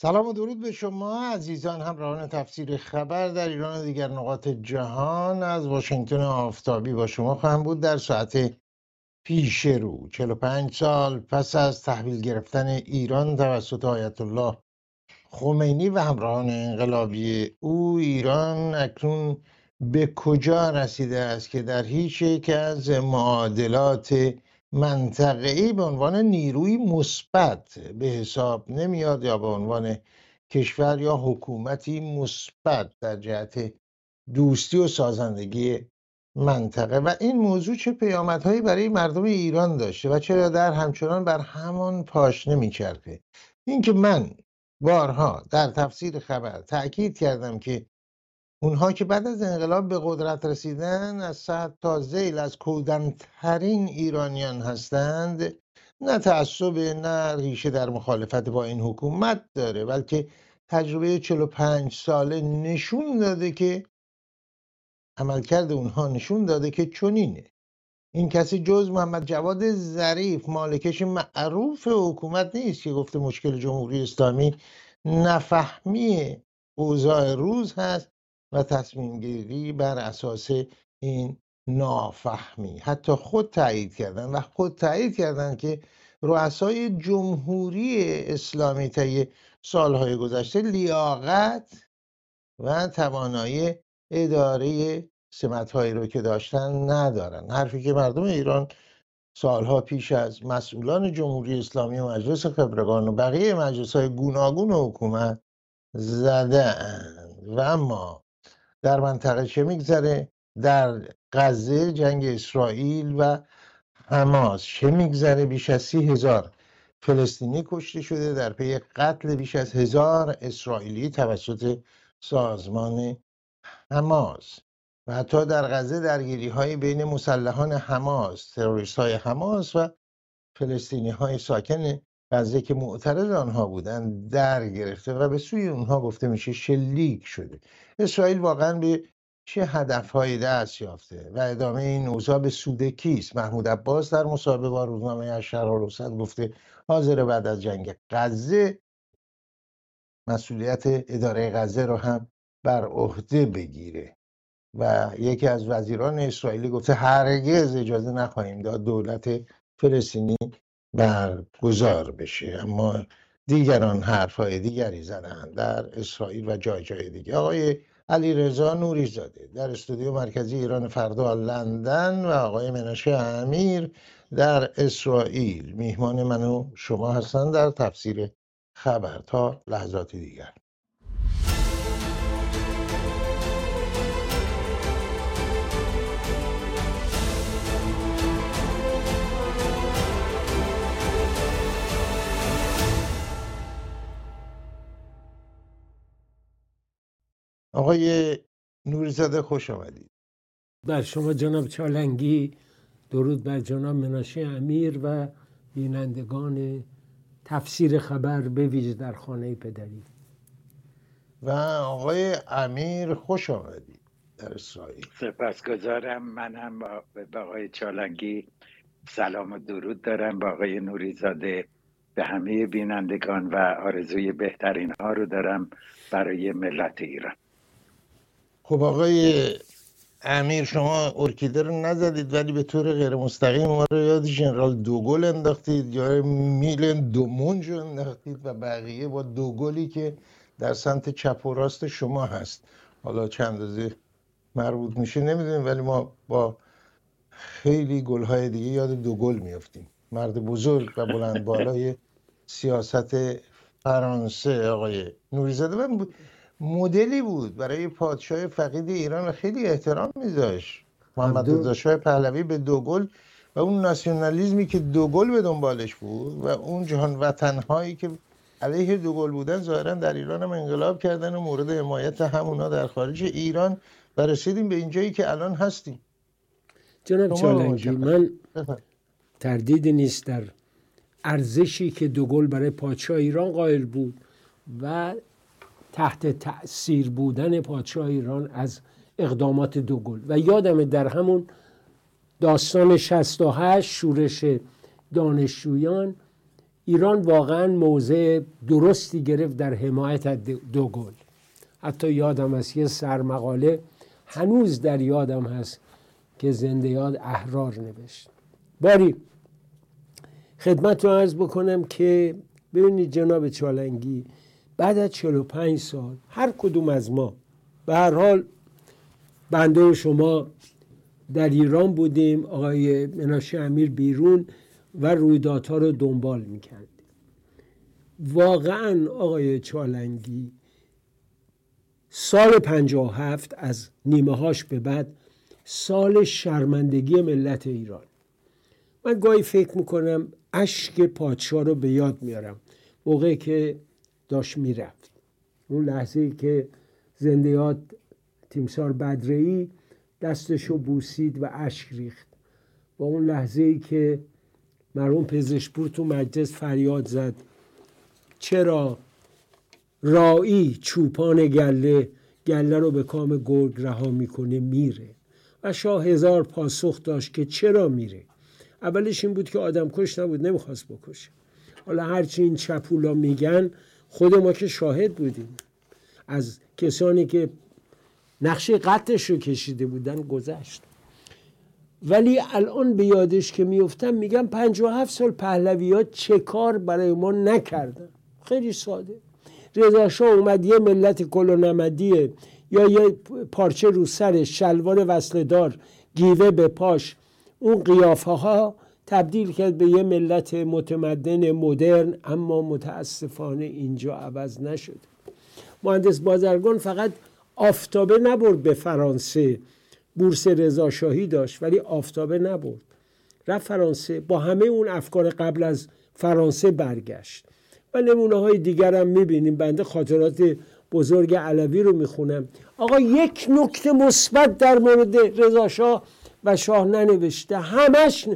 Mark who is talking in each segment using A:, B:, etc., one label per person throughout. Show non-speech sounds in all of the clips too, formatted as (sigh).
A: سلام و درود به شما عزیزان همراهان تفسیر خبر در ایران و دیگر نقاط جهان. از واشنگتن آفتابی با شما خواهم بود در ساعت پیش رو. 45 سال پس از تحویل گرفتن ایران توسط آیت الله خمینی و همراهان انقلابی او ایران اکنون به کجا رسیده است که در هیچ یک از معادلات منطقه‌ای به عنوان نیروی مثبت به حساب نمیاد یا به عنوان کشور یا حکومتی مثبت در جهت دوستی و سازندگی منطقه. و این موضوع چه پیامدهایی برای مردم ایران داشته و چرا در همچنان بر همان پاش نمیچرخه؟ اینکه من بارها در تفسیر خبر تاکید کردم که اونها که بعد از انقلاب به قدرت رسیدن از صد تا زیل از کودنترین ایرانیان هستند نه تعصب نه ریشه در مخالفت با این حکومت داره بلکه تجربه 45 ساله نشون داده که عملکرد اونها نشون داده که چنینه. این کسی جز محمد جواد ظریف مالکش معروف حکومت نیست که گفته مشکل جمهوری اسلامی نفهمی اوضاع روز هست. و تصمیم گیری بر اساس این نافهمی. حتی خود تایید کردن. و خود تایید کردن که رؤسای جمهوری اسلامی طی سالهای گذشته لیاقت و توانایی اداره سمتهایی رو که داشتن ندارن. حرفی که مردم ایران سالها پیش از مسئولان جمهوری اسلامی و مجلس خبرگان و بقیه مجلس های گوناگون حکومت زده و اما در منطقه چه میگذره؟ در غزه جنگ اسرائیل و حماس چه میگذره؟ بیش از سی هزار فلسطینی کشته شده در پی قتل بیش از هزار اسرائیلی توسط سازمان حماس. و حتی در غزه درگیری های بین مسلحان حماس تروریست های حماس و فلسطینی های ساکن غزه که معترض آنها بودند در گرفته و به سوی اونها گفته میشه شلیک شده. اسرائیل واقعا به چه هدفهایی دست یافته و ادامه این اوضاع به سود کیست؟ محمود عباس در مصاحبه با روزنامه اشرار گفته حاضر بعد از جنگ غزه مسئولیت اداره غزه رو هم بر عهده بگیره. و یکی از وزیران اسرائیلی گفته هرگز اجازه نخواهیم داد دولت فلسطینی برگزار بشه. اما دیگران حرفهای دیگری زدن در اسرائیل و جای جای دیگه. آقای علی رضا نوری زاده در استودیو مرکزی ایران فردا لندن و آقای مناشه امیر در اسرائیل. میهمان من و شما هستند در تفسیر خبر تا لحظات دیگر. آقای نوریزاده خوش آمدید
B: بر شما جناب چالنگی درود بر جناب مناشه امیر و بینندگان تفسیر خبر به ویژه در خانه پدری.
A: و آقای امیر خوش آمدید در اسرائیل.
C: سپاسگزارم. من هم به آقای چالنگی سلام و درود دارم با آقای نوریزاده. به همه بینندگان و آرزوی بهترین ها رو دارم برای ملت ایران.
A: خب آقای امیر شما ارکیده رو نزدید ولی به طور غیر مستقیم ما رو یاد ژنرال دوگل انداختید یا میلن دومونج رو انداختید و بقیه با دوگلی که در سمت چپ و راست شما هست. حالا چند اندازه مربوط میشه نمی‌دونیم ولی ما با خیلی گلهای دیگه یاد دوگل میافتیم. مرد بزرگ و بلند بالای (laughs) سیاست فرانسه آقای نوریزاده من مدلی بود برای پادشاه فقید ایران خیلی احترام میذاشت. محمد رضا شاه پهلوی به دوگل و اون ناسیونالیزمی که دوگل به دنبالش بود و اون جهان وطنهایی که علیه دوگل بودن ظاهرا در ایران هم انقلاب کردن و مورد حمایت همونا در خارج ایران و رسیدیم به اینجایی که الان هستیم.
B: جناب چالنگی من تردید نیست در ارزشی که دوگل برای پادشاه ایران قائل بود و تحت تأثیر بودن پادشاه ایران از اقدامات دوگل و یادم در همون داستان 68 شورش دانشجویان ایران واقعا موضع درستی گرفت در حمایت از دوگل حتی یادم است یه سرمقاله هنوز در یادم هست که زنده یاد احرار نوشت. باری خدمت رو عرض بکنم که ببینید جناب چالنگی بعد از 45 سال هر کدوم از ما به هر حال بنده و شما در ایران بودیم آقای مناشه امیر بیرون و رویدادها رو دنبال می‌کردیم. واقعا آقای چالنگی سال 57 از نیمه هاش به بعد سال شرمندگی ملت ایران. من گاهی فکر می‌کنم اشک پادشاه رو به یاد میارم. موقعی که داشت می‌رفت. اون لحظه که زنده یاد تیمسار بدرهی دستشو بوسید و اشک ریخت. با اون لحظه ای که مرحوم پزشپور تو مجلس فریاد زد چرا رایی چوپان گله گله رو به کام گرگ رها می‌کنه؟ میره. و شاه هزار پاسخ داشت که چرا میره؟ اولش این بود که آدم کش نبود نمی‌خواست بکشه. حالا هرچی این چپولا میگن خود ما که شاهد بودیم. از کسانی که نقشه قطعش رو کشیده بودن گذشت. ولی الان به یادش که میفتم میگم 57 سال پهلویات چه کار برای ما نکردن. خیلی ساده. رضا اومد یه ملت کلونمدیه یا یه پارچه رو سرش شلوار وصلدار گیوه به پاش. اون قیافه ها تبدیل کرد به یه ملت متمدن مدرن اما متاسفانه اینجا عوض نشد. مهندس بازرگان فقط آفتابه نبرد به فرانسه. بورس رضاشاهی داشت ولی آفتابه نبرد. رفت فرانسه. با همه اون افکار قبل از فرانسه برگشت. و نمونه های دیگر هم می‌بینیم. بنده خاطرات بزرگ علوی رو می‌خونم. آقا یک نکته مثبت در مورد رضاشاه و شاه ننوشته. همش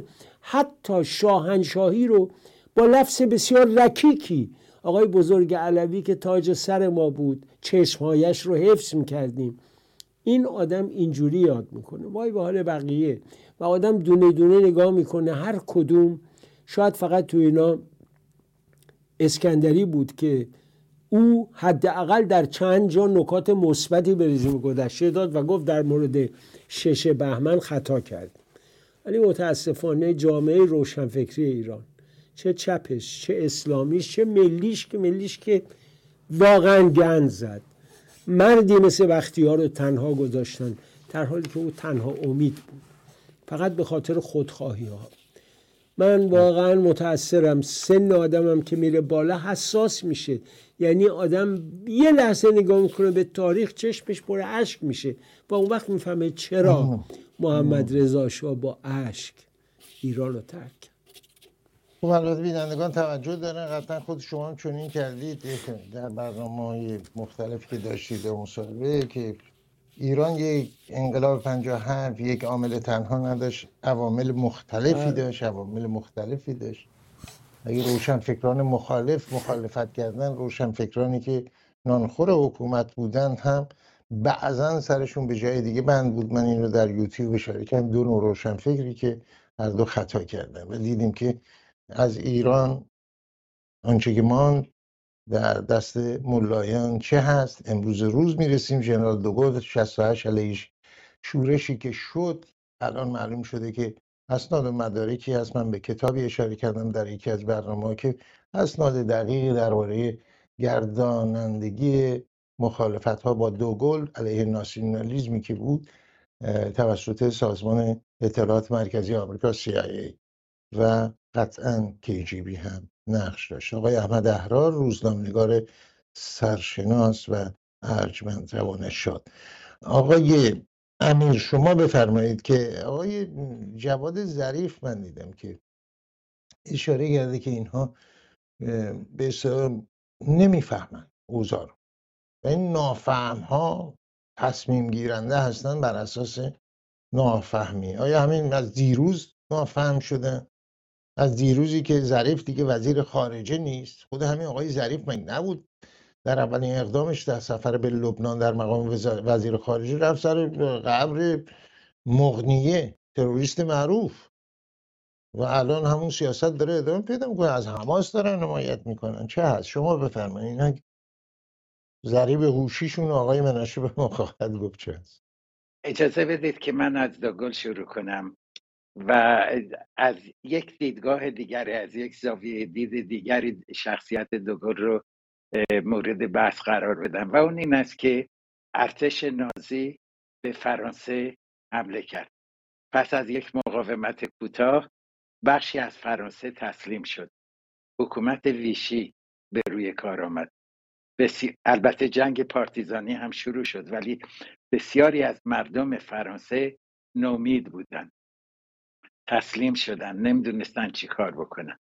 B: حتی شاهنشاهی رو با لفظ بسیار رکیکی. آقای بزرگ علوی که تاج سر ما بود چشمهایش رو حفظ می‌کردیم. این آدم اینجوری یاد می‌کنه. وای به حال بقیه. و آدم دونه دونه نگاه می‌کنه. هر کدوم شاید فقط تو اینا اسکندری بود که او حداقل در چند جا نکات مثبتی به رژیم گذشته داد و گفت در مورد شش بهمن خطا کرد. ولی متاسفانه جامعه روشنفکری ایران چه چپش چه اسلامیش چه ملیش که ملیش که واقعا گند زد. مردی مثل وقتی ها رو تنها گذاشتن در حالی که او تنها امید بود. فقط به خاطر خودخواهی ها. من واقعا متاثرم سن آدمم که میره بالا حساس میشه. یعنی آدم یه لحظه نگاه می‌کنه به تاریخ چشمش پر اشک میشه. و اون وقت می‌فهمه چرا محمد رضا شاه با اشک ایران رو ترک
A: خب البته بینندگان توجه دارن. قطعا خود شما هم چنین کردید. در برنامه های مختلف که داشتید مصاحبه که ایران یک انقلاب 57 یک عامل تنها نداشت. عوامل مختلفی بله. داشت عوامل مختلفی داشت. اگه روشن فکران مخالف مخالفت کردن روشن فکرانی که نانخور حکومت بودن هم بعضا سرشون به جای دیگه بند بود. من این رو در یوتیوب اشاره کردم. دو نوع روشن فکری که هر دو خطا کردن و دیدیم که از ایران آنچه که ما در دست ملایان چه هست؟ امروز روز می‌رسیم. جنرال دوگل 68 علیش شورشی که شد الان معلوم شده که اسناد و مدارکی هست. من به کتابی اشاره کردم در یکی از برنامه که اسناد دقیقی درباره گردانندگی مخالفت ها با دوگل علیه ناسیونالیزمی که بود توسط سازمان اطلاعات مرکزی آمریکا CIA و قطعا KGB هم نقش داشت. آقای احمد احرار روزنامه‌نگار سرشناس و ارجمند روانش شد آقای امیر شما بفرمایید که آقای جواد ظریف من دیدم که اشاره کرده که اینها به نمی‌فهمن اوزار و این نافهم ها تصمیم گیرنده هستن بر اساس نافهمی. آیا همین از دیروز نافهم شده؟ از دیروزی که ظریف دیگه وزیر خارجه نیست؟ خود همین آقای ظریف من نبود؟ در اولین اقدامش در سفر به لبنان در مقام وزیر خارجه رفت سر قبر مغنیه تروریست معروف. و الان همون سیاست داره ادامه پیدا می‌کنه. از حماس دارن حمایت می‌کنن. چه هست شما بفرمایید. اینا ضریب هوشیشون آقای مناشه به ما گفت چه هست
C: اجازه بدید که من از دوگل شروع کنم. و از یک دیدگاه دیگری از یک زاویه دید دیگری شخصیت دوگل رو مورد بحث قرار بدم. و اون این است که ارتش نازی به فرانسه حمله کرد. پس از یک مقاومت کوتاه بخشی از فرانسه تسلیم شد. حکومت ویشی به روی کار آمد. البته جنگ پارتیزانی هم شروع شد ولی بسیاری از مردم فرانسه نومید بودند. تسلیم شدن نمی‌دونستن چی کار بکنن.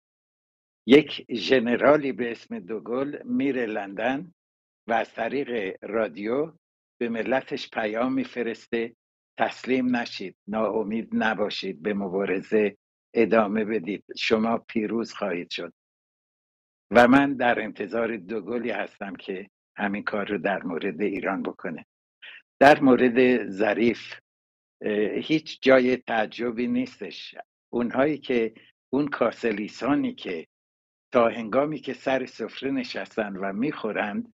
C: یک ژنرالی به اسم دوگل میره لندن و از طریق رادیو به ملتش پیام میفرسته تسلیم نشید ناامید نباشید به مبارزه ادامه بدید. شما پیروز خواهید شد. و من در انتظار دوگلی هستم که همین کار رو در مورد ایران بکنه. در مورد ظریف هیچ جای تعجبی نیستش. اونهایی که اون کاسلیسانی که تا هنگامی که سر سفره نشستن و می‌خورند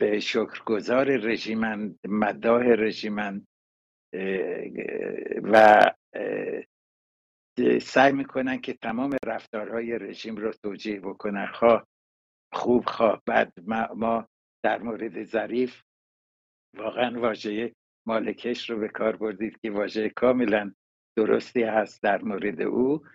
C: به شکرگزار رژیمن مداح رژیمن و سعی می‌کنن که تمام رفتارهای رژیم رو توجیه بکنن. خواه خوب خواه بعد ما در مورد ظریف واقعا واژه مالکش رو به کار بردید که واژه کاملا درستی هست در مورد او.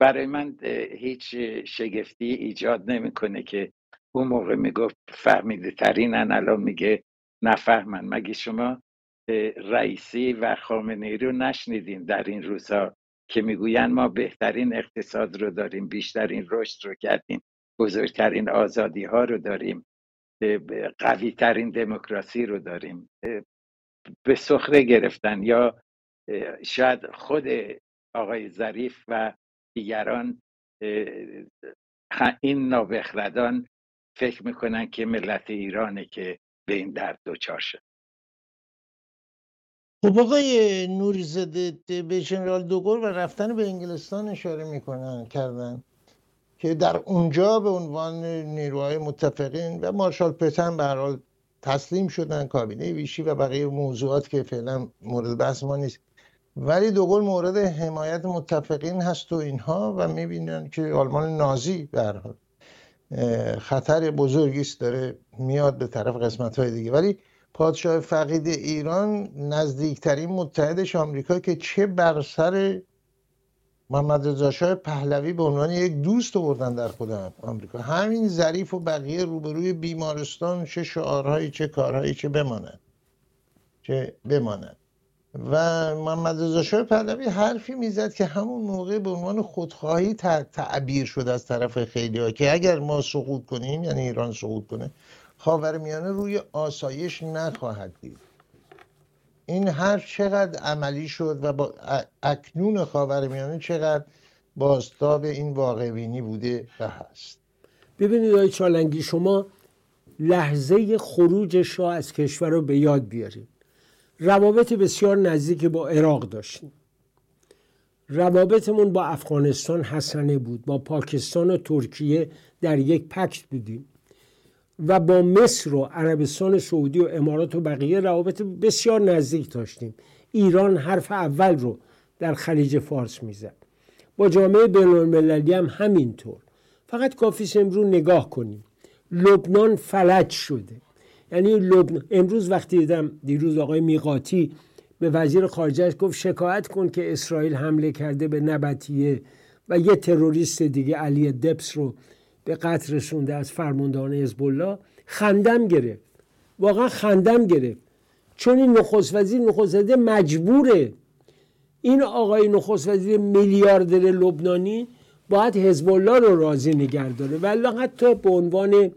C: برای من هیچ شگفتی ایجاد نمی‌کنه که اون موقع می‌گفت فهمیده ترینن الان میگه نفهمن. مگه شما رئیسی و خامنه رو نشنیدین در این روزها که می‌گوین ما بهترین اقتصاد رو داریم بیشترین رشد رو کردیم بزرگترین آزادی ها رو داریم قوی ترین دموکراسی رو داریم به سخره گرفتن یا شاید خود آقای ظریف و دیگران این نابخردان فکر می‌کنن که ملت ایرانه که به این درد دچار شد.
A: خب آقای نوری زده به جنرال دوگل و رفتن به انگلستان اشاره می‌کنن کردن که در اونجا به عنوان نیروهای متفقین و مارشال پتن به حال تسلیم شدن کابینه ویشی و بقیه موضوعات که فعلا مورد بحث ما نیست. ولی دوگل مورد حمایت متفقین هست و اینها و می‌بینن که آلمان نازی به خطر بزرگی است داره میاد به طرف قسمت های دیگه. ولی پادشاه فقید ایران نزدیکترین متحدش آمریکا که چه بر سر محمد رضا شاه پهلوی به عنوان یک دوست آوردن در خود آمریکا. همین ظریف و بقیه روبروی بیمارستان چه شعارهایی چه کارهایی چه بمانند. چه بمانند. و محمد رضا شاه پهلوی حرفی می‌زد که همون موقع به عنوان خودخواهی تعبیر شد از طرف خیلی ها که اگر ما سقوط کنیم یعنی ایران سقوط کنه خاورمیانه روی آسایش نخواهد دید. این حرف چقدر عملی شد و با اکنون خاورمیانه چقدر بازتاب این واقع بینی بوده و هست.
B: ببینید آقای چالنگی شما لحظه خروج شاه از کشور رو به یاد بیارید. روابط بسیار نزدیک با عراق داشتیم. روابطمون با افغانستان حسنه بود. با پاکستان و ترکیه در یک پکت بودیم. و با مصر و عربستان سعودی و امارات و بقیه روابط بسیار نزدیک داشتیم. ایران حرف اول رو در خلیج فارس می‌زد. با جامعه بین المللی هم همینطور. فقط کافی امروز نگاه کنیم. لبنان فلج شده. یعنی لبنان امروز وقتی دیدم دیروز آقای میقاتی به وزیر خارجه گفت شکایت کن که اسرائیل حمله کرده به نبتیه و یه تروریست دیگه علی دبس رو به قتل رسونده از فرماندهان حزب الله خندم گرفت. واقعا خندم گرفت. چون این نخست وزیر نخست وزیر مجبوره. این آقای نخست وزیر میلیاردر لبنانی باید حزب الله رو راضی نگه داره. ولی حتی به عنوان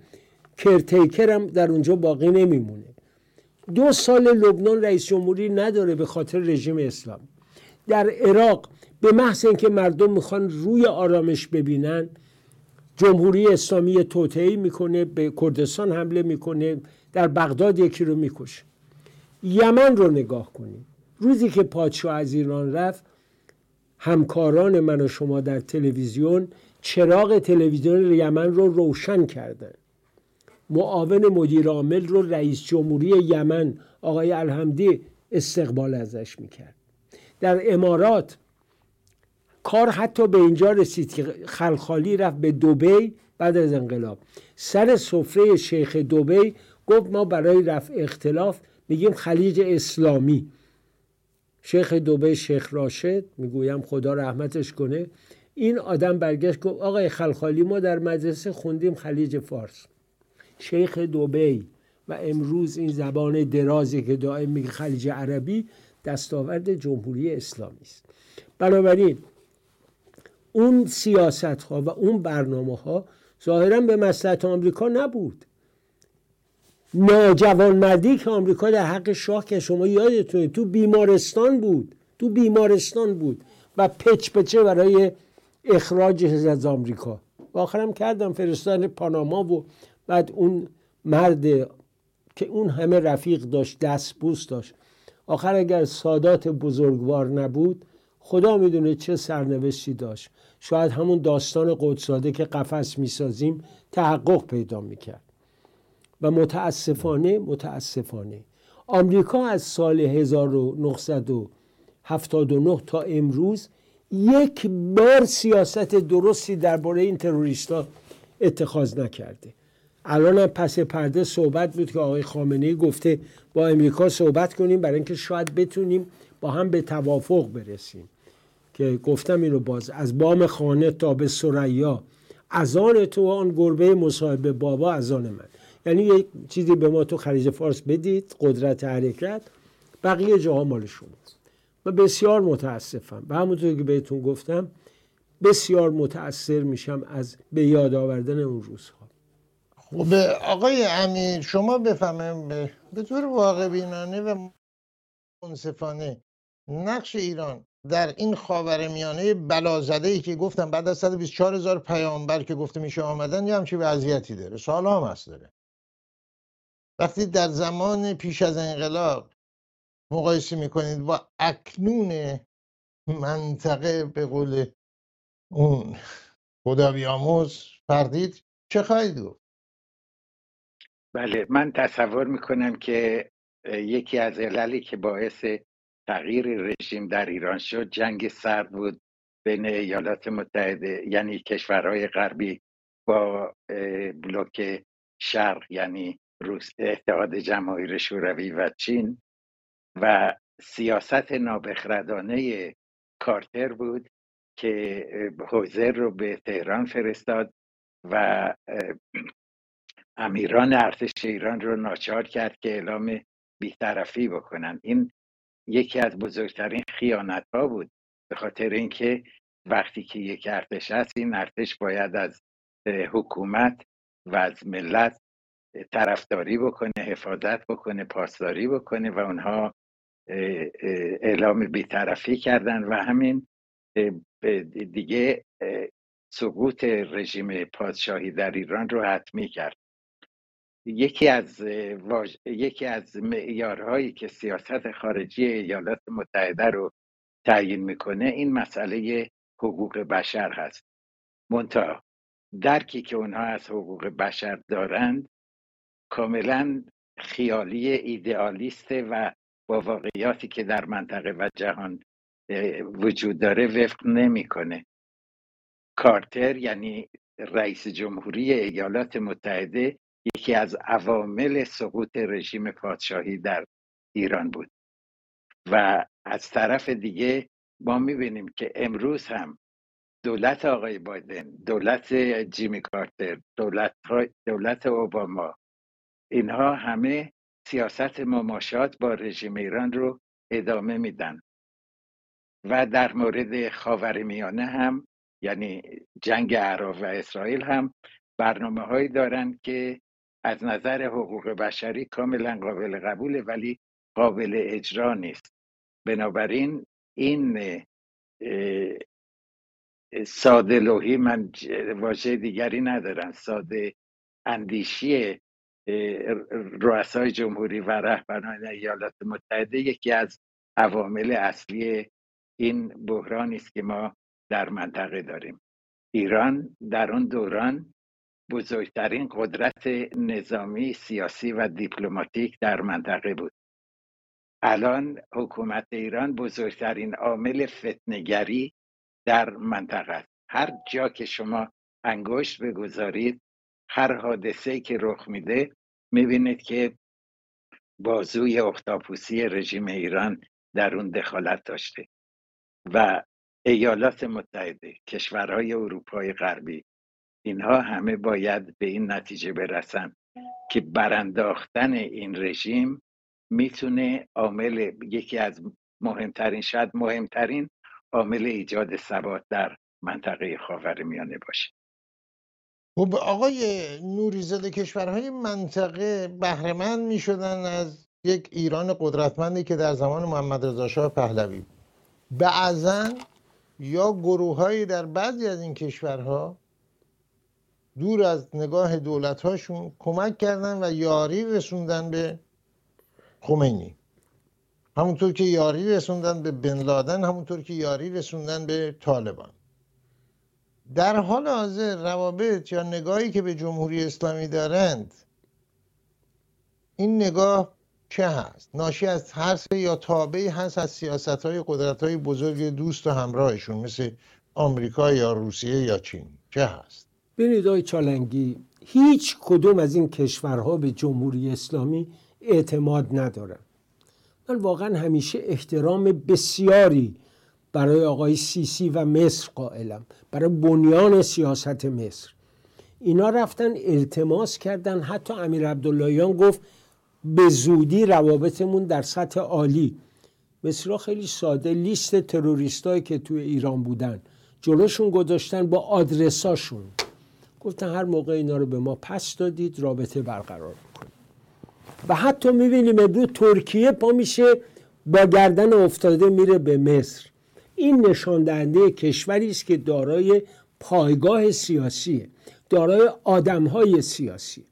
B: کرتیکر هم در اونجا باقی نمیمونه. دو سال لبنان رئیس جمهوری نداره به خاطر رژیم اسلام. در عراق به محض اینکه مردم می‌خوان روی آرامش ببینن جمهوری اسلامی توطعه می‌کنه به کردستان حمله می‌کنه در بغداد یکی رو می‌کشه. یمن رو نگاه کنید. روزی که پادشاه از ایران رفت همکاران من و شما در تلویزیون چراغ تلویزیون یمن رو روشن کردن. معاون مدیر عامل رو رئیس جمهوری یمن آقای الحمدی استقبال ازش می‌کرد. در امارات کار حتی به اینجا رسید که خلخالی رفت به دوبی بعد از انقلاب. سر سفره شیخ دوبی گفت ما برای رفع اختلاف میگیم خلیج اسلامی. شیخ دوبه شیخ راشد می‌گویم خدا رحمتش کنه. این آدم برگشت گفت آقای خلخالی ما در مدرسه خوندیم خلیج فارس. شیخ دوبی و امروز این زبان درازی که دائم میگه خلیج عربی دستاورد جمهوری اسلامی است. بنابراین اون سیاست ها و اون برنامه ها ظاهرا به مسلحت آمریکا نبود. ناجوانمردی که آمریکا در حق شاه که شما یادتونه تو بیمارستان بود تو بیمارستان بود و پچ پچه برای اخراج از آمریکا. و آخرم کردم فرستان پاناما و بعد اون مرد که اون همه رفیق داشت دست بوس داشت. آخر اگر سادات بزرگوار نبود خدا می‌دونه چه سرنوشتی داشت. شاید همون داستان قدساده که قفس می‌سازیم تحقق پیدا می‌کرد. و متاسفانه متاسفانه آمریکا از سال 1979 تا امروز یک بار سیاست درستی درباره این تروریستا اتخاذ نکرده. الان هم پس پرده صحبت بود که آقای خامنه گفته با امریکا صحبت کنیم برای اینکه شاید بتونیم با هم به توافق برسیم. که گفتم اینو باز از بام خانه تا به سریا از آن تو آن گربه مصاحبه بابا از آن من. یعنی یک چیزی به ما تو خلیج فارس بدید قدرت حرکت بقیه جاها مال شماست. و بسیار متاسفم. و همونطور که بهتون گفتم بسیار متاثر میشم از به یاد آوردن اون روزها.
A: خب آقای امیر شما بفهمم به طور واقع بینانه و منصفانه نقش ایران در این خاور میانه بلازده ای که گفتم بعد از 124 هزار پیامبر که گفته میشه آمدن یه همچی وضعیتی داره؟ سال هم هست داره. وقتی در زمان پیش از انقلاب مقایسه می‌کنید با اکنون منطقه به قول اون خدا بیاموز فردید چه خواهید گفت؟
C: بله من تصور می‌کنم که یکی از عللی که باعث تغییر رژیم در ایران شد جنگ سرد بود بین ایالات متحده یعنی کشورهای غربی با بلوک شرق یعنی روس اتحاد جماهیر شوروی و چین و سیاست نابخردانه کارتر بود که حوزر رو به تهران فرستاد و امیران ارتش ایران رو ناچار کرد که اعلام بیطرفی بکنن. این یکی از بزرگترین خیانت ها بود. به خاطر اینکه وقتی که یک ارتش هست این ارتش باید از حکومت و از ملت طرفداری بکنه حفاظت بکنه پاسداری بکنه و اونها اعلام بیطرفی کردن و همین دیگه سقوط رژیم پادشاهی در ایران رو حتمی کرد. یکی از یکی از معیارهایی که سیاست خارجی ایالات متحده رو تعیین می‌کنه این مسئله حقوق بشر هست. منتها درکی که اونها از حقوق بشر دارند کاملا خیالی ایدئالیسته و با واقعیاتی که در منطقه و جهان وجود داره وفق نمی‌کنه. کارتر یعنی رئیس جمهوری ایالات متحده یکی از عوامل سقوط رژیم پادشاهی در ایران بود. و از طرف دیگه ما می‌بینیم که امروز هم دولت آقای بایدن دولت جیمی کارتر دولت, دولت اوباما اینها همه سیاست مماشات با رژیم ایران رو ادامه میدن. و در مورد خاورمیانه هم یعنی جنگ عرب و اسرائیل هم برنامه هایی دارند که از نظر حقوق بشری کاملا قابل قبوله ولی قابل اجرا نیست. بنابراین این ساده لوحی من واژه دیگری ندارم. ساده اندیشی رؤسای جمهوری و رهبران ایالات متحده یکی از عوامل اصلی این بحرانی است که ما در منطقه داریم. ایران در اون دوران بزرگترین قدرت نظامی سیاسی و دیپلماتیک در منطقه بود. الان حکومت ایران بزرگترین عامل فتنگری در منطقه است. هر جا که شما انگشت بگذارید هر حادثه که رخ میده می‌بینید که بازوی اختاپوسی رژیم ایران در اون دخالت داشته و ایالات متحده کشورهای اروپای غربی اینها همه باید به این نتیجه برسن که برانداختن این رژیم می‌تونه عامل یکی از مهمترین شاید مهمترین عامل ایجاد ثبات در منطقه خاورمیانه باشه.
A: خب آقای نوریزاده کشورهای منطقه بهرهمند می شدن از یک ایران قدرتمندی که در زمان محمد رضا شاه پهلوی. بعضا یا گروههایی در بعضی از این کشورها دور از نگاه دولت هاشون کمک کردن و یاری رسوندن به خمینی همونطور که یاری رسوندن به بن لادن همونطور که یاری رسوندن به طالبان در حال حاضر روابط یا نگاهی که به جمهوری اسلامی دارند این نگاه چه هست؟ ناشی از ترس یا تابعی هست از سیاست های قدرت های بزرگ دوست و همراهشون مثل آمریکا یا روسیه یا چین چه هست؟
B: ببینید آقای چالنگی هیچ کدوم از این کشورها به جمهوری اسلامی اعتماد ندارن من واقعا همیشه احترام بسیاری برای آقای سیسی و مصر قائلم برای بنیان سیاست مصر. اینا رفتن التماس کردن. حتی امیر عبداللهیان گفت به زودی روابطمون در سطح عالی. مصرا خیلی ساده لیست تروریستایی که توی ایران بودن جلوشون گذاشتن با آدرساشون. گفتن هر موقع اینا رو به ما پس دادید رابطه برقرار کنید و حتی می‌بینیم امروز ترکیه پا میشه با گردن افتاده میره به مصر. این نشان دهنده کشوری است که دارای پایگاه سیاسیه دارای آدمهای سیاسی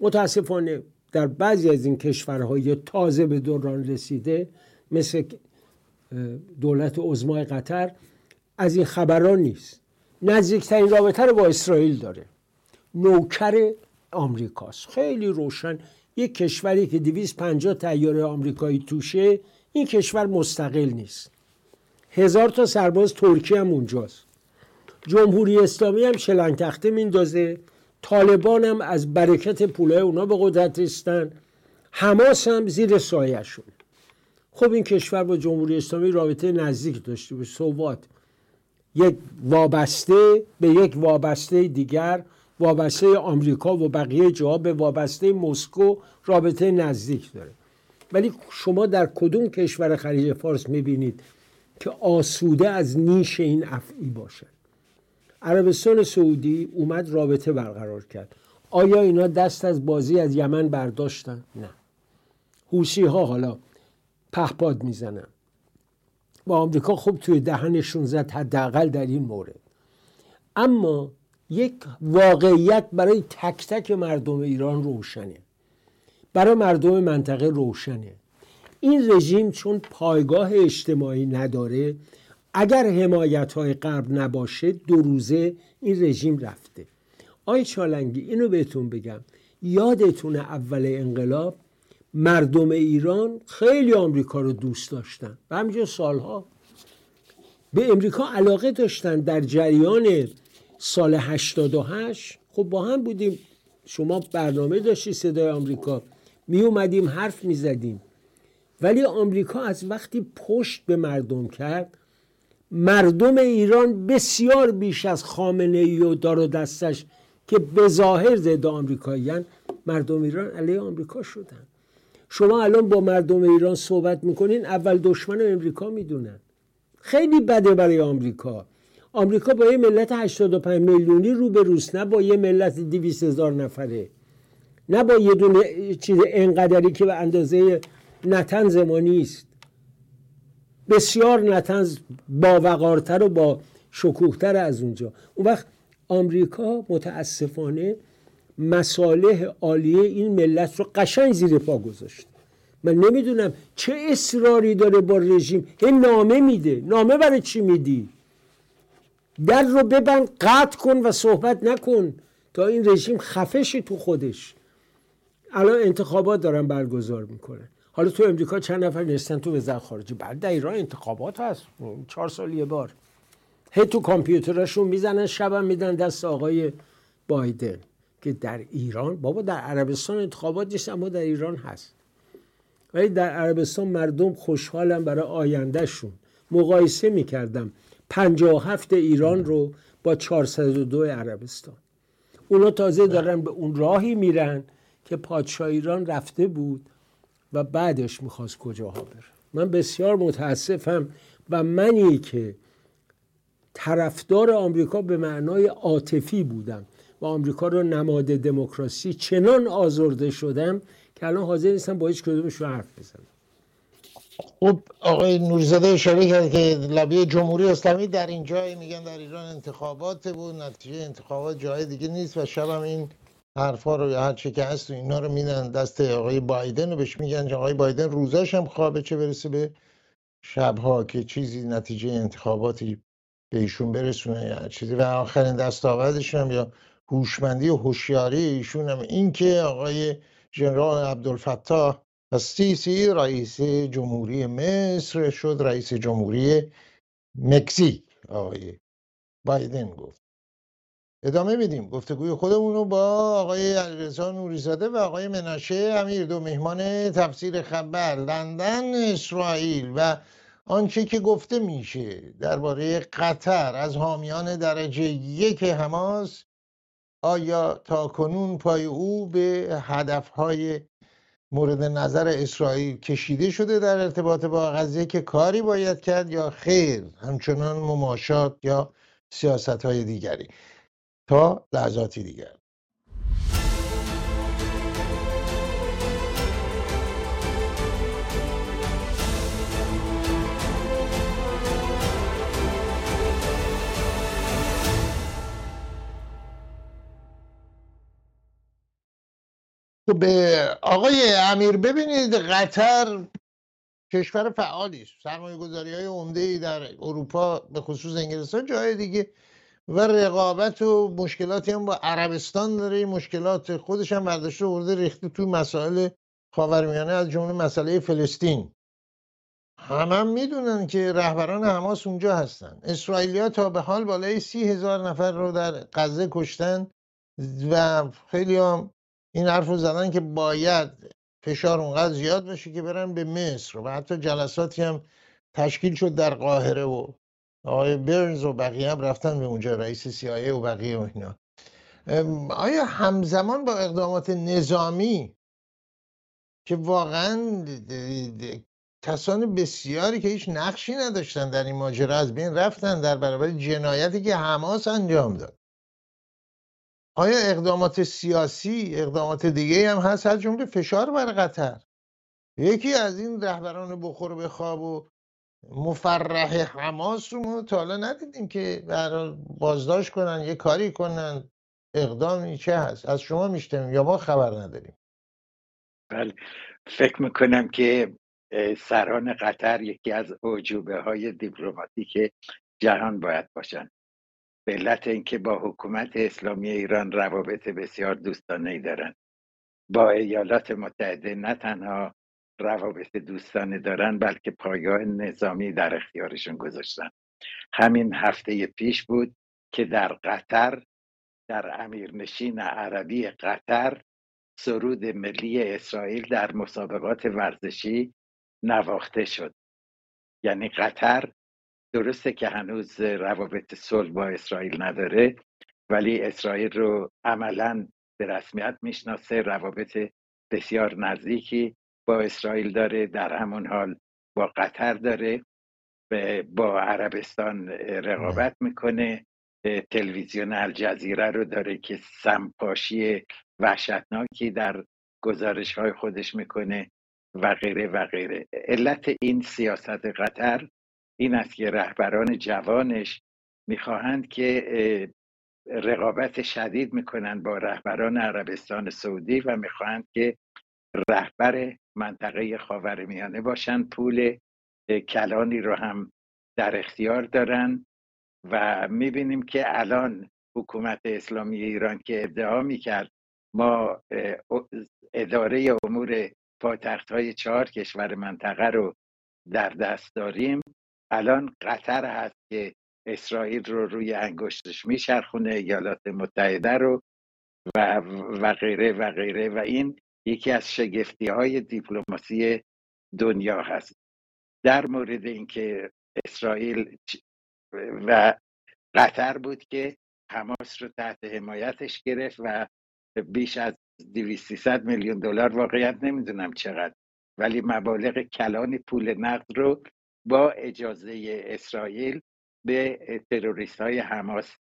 B: متاسفانه در بعضی از این کشورهای تازه به دوران رسیده مثل دولت عزمای قطر از این خبران نیست. نزدیکترین رابطه رو با اسرائیل داره. نوکر آمریکاست. خیلی روشن. یک کشوری که 250 تیاره آمریکایی توشه این کشور مستقل نیست. هزار تا سرباز ترکی هم اونجاست. جمهوری اسلامی هم شلنگ تخته میندازه. طالبان هم از برکت پولای اونا به قدرت رسیدن. حماس هم زیر سایهشون. خب این کشور با جمهوری اسلامی رابطه نزدیک داشته به صوبات یک وابسته به یک وابسته دیگر وابسته آمریکا و بقیه جاها به وابسته مسکو رابطه نزدیک داره. ولی شما در کدوم کشور خلیج فارس می‌بینید که آسوده از نیش این افعی باشد عربستان سعودی اومد رابطه برقرار کرد. آیا اینا دست از بازی از یمن برداشتن؟ نه. حوسی ها حالا پهپاد می‌زنن. با آمریکا خوب توی دهنشون زد حداقل در این مورد اما یک واقعیت برای تک تک مردم ایران روشنه. برای مردم منطقه روشنه. این رژیم چون پایگاه اجتماعی نداره اگر حمایت های غرب نباشه دو روزه این رژیم رفته. آی چالنگی اینو بهتون بگم. یادتونه اول انقلاب؟ مردم ایران خیلی آمریکا رو دوست داشتن. و همینجا سالها به امریکا علاقه داشتن در جریان سال 88 خب با هم بودیم. شما برنامه داشتی صدای آمریکا. می اومدیم حرف می زدیم. ولی آمریکا از وقتی پشت به مردم کرد مردم ایران بسیار بیش از خامنه ای و دار و دستش که به ظاهر ضد آمریکاییان مردم ایران علیه آمریکا شدن. شما الان با مردم ایران صحبت می‌کنین اول دشمن امریکا می‌دونن. خیلی بده برای آمریکا. آمریکا با یه ملت 85 میلیونی رو به روس نه با یه ملت 200 هزار نفره. نه با یه دونه چیز انقدری که به اندازه نتن زمانی است. بسیار نتنز با وقارتر و با شکوهتر از اونجا. اون وقت آمریکا متاسفانه مصالح عالیه این ملت رو قشنگ زیر پا گذاشت. من نمی‌دونم چه اصراری داره با رژیم. هی نامه میده. نامه برای چی میدی؟ در رو ببند قطع کن و صحبت نکن تا این رژیم خفش تو خودش. الان انتخابات دارن برگزار می‌کنه حالا تو امریکا چند نفر نشستن تو وزارت خارجه؟ بعد در ایران انتخابات هست. چهار سال یه بار. هی تو کامپیوترشون می‌زنن شبم میدن دست آقای بایدن. که در ایران بابا در عربستان انتخابات نیست اما در ایران هست. ولی در عربستان مردم خوشحالم برای آیندهشون. مقایسه می‌کردم. 57 ایران رو با 402 عربستان. اونا تازه دارن به اون راهی میرن که پادشاه ایران رفته بود و بعدش می‌خواست کجاها بره. من بسیار متاسفم و منی که طرفدار آمریکا به معنای عاطفی بودم و آمریکا رو نماد دموکراسی چنان آزرده شدم که الان حاضر نیستم با هیچ کدومش رو حرف بزنم
A: خب آقای نوریزاده اشاره کرد که لبی جمهوری اسلامی در این جای میگن در ایران انتخابات بود نتیجه انتخابات جای دیگه نیست و شب هم این حرفا رو هر چه که هست و اینا رو میدن. دست آقای بایدن و بهش میگن آقای بایدن روزاش هم خوابه چه برسه به شبها که چیزی نتیجه انتخاباتی به ایشون برسونه یا چیزی. و آخرین دستاوردش هم یا هوشمندی و هوشیاری ایشون هم این که آقای ژنرال عبدالفتاح السیسی رئیس جمهوری مصر شد رئیس جمهوری مکزیک آقای بایدن گفت. ادامه میدیم گفتگوی خودمون رو با آقای علیرضا نوریزاده و آقای مناشه امیر دو مهمان تفسیر خبر لندن اسرائیل و آنچه که گفته میشه درباره قطر از حامیان درجه یک حماس آیا تا کنون پای او به هدفهای مورد نظر اسرائیل کشیده شده در ارتباط با قضیه که کاری باید کرد یا خیر همچنان مماشات یا سیاست های دیگری؟ تا لحظاتی دیگر. خب آقای امیر ببینید قطر کشور فعالی است. سرمایه گذاری های عمده ای در اروپا به خصوص انگلستان جای دیگه و رقابت و مشکلاتی هم با عربستان داره. مشکلات خودش هم برداشته ورده ریخته تو مسائل خاورمیانه از جمله مسئله فلسطین. همه هم می‌دونن که رهبران حماس اونجا هستن. اسرائیلیا تا به حال بالای سی هزار نفر رو در غزه کشتن و خیلی هم این حرف رو زدن که باید فشار اونقدر زیاد بشه که برن به مصر و حتی جلساتی هم تشکیل شد در قاهره و آقای برنز و بقیه هم رفتن به اونجا رئیس سیایه و بقیه و اینا. آیا همزمان با اقدامات نظامی که واقعا کسان بسیاری که هیچ نقشی نداشتن در این ماجرا از بین رفتن در برابر جنایتی که حماس انجام داد؟ آیا اقدامات سیاسی اقدامات دیگه هم هست؟ از جمله فشار بر قطر. یکی از این رهبران بخور به خواب و مفرح حماس رو تا حالا ندیدیم که بازداشت کنن یه کاری کنن اقدامی چه هست؟ از شما میشتیم یا ما خبر نداریم؟
C: بله. فکر می‌کنم که سران قطر یکی از عجوبه های دیپلماتیک جهان باید باشن. به علت اینکه با حکومت اسلامی ایران روابط بسیار دوستانه ای دارن. با ایالات متحده نه تنها روابط دوستانه دارن بلکه پایگاه نظامی در اختیارشون گذاشتن. همین هفته پیش بود که در قطر در امیرنشین عربی قطر سرود ملی اسرائیل در مسابقات ورزشی نواخته شد. یعنی قطر درسته که هنوز روابط صلح با اسرائیل نداره ولی اسرائیل رو عملا به رسمیت می‌شناسه روابط بسیار نزدیکی با اسرائیل داره در همون حال با قطر داره با عربستان رقابت می‌کنه تلویزیون الجزیره رو داره که سمپاشی وحشتناکی در گزارش های خودش می‌کنه و غیره و غیره. علت این سیاست قطر این است که رهبران جوانش می‌خواهند که رقابت شدید می‌کنند با رهبران عربستان سعودی و می‌خواهند که رهبر منطقه خاورمیانه باشند. پول کلانی رو هم در اختیار دارن و می‌بینیم که الان حکومت اسلامی ایران که ادعا می‌کرد ما اداره امور پایتخت های چهار کشور منطقه رو در دست داریم. الان قطر هست که اسرائیل رو روی انگشتش میچرخونه ایالات متحده رو و و غیره و غیره و این یکی از شگفتی های دیپلماسی دنیا هست. در مورد اینکه اسرائیل و قطر بود که حماس رو تحت حمایتش گرفت و بیش از 200 میلیون دلار واقعیت نمی‌دونم چقدر ولی مبالغ کلان پول نقد رو با اجازه اسرائیل به تروریست های حماس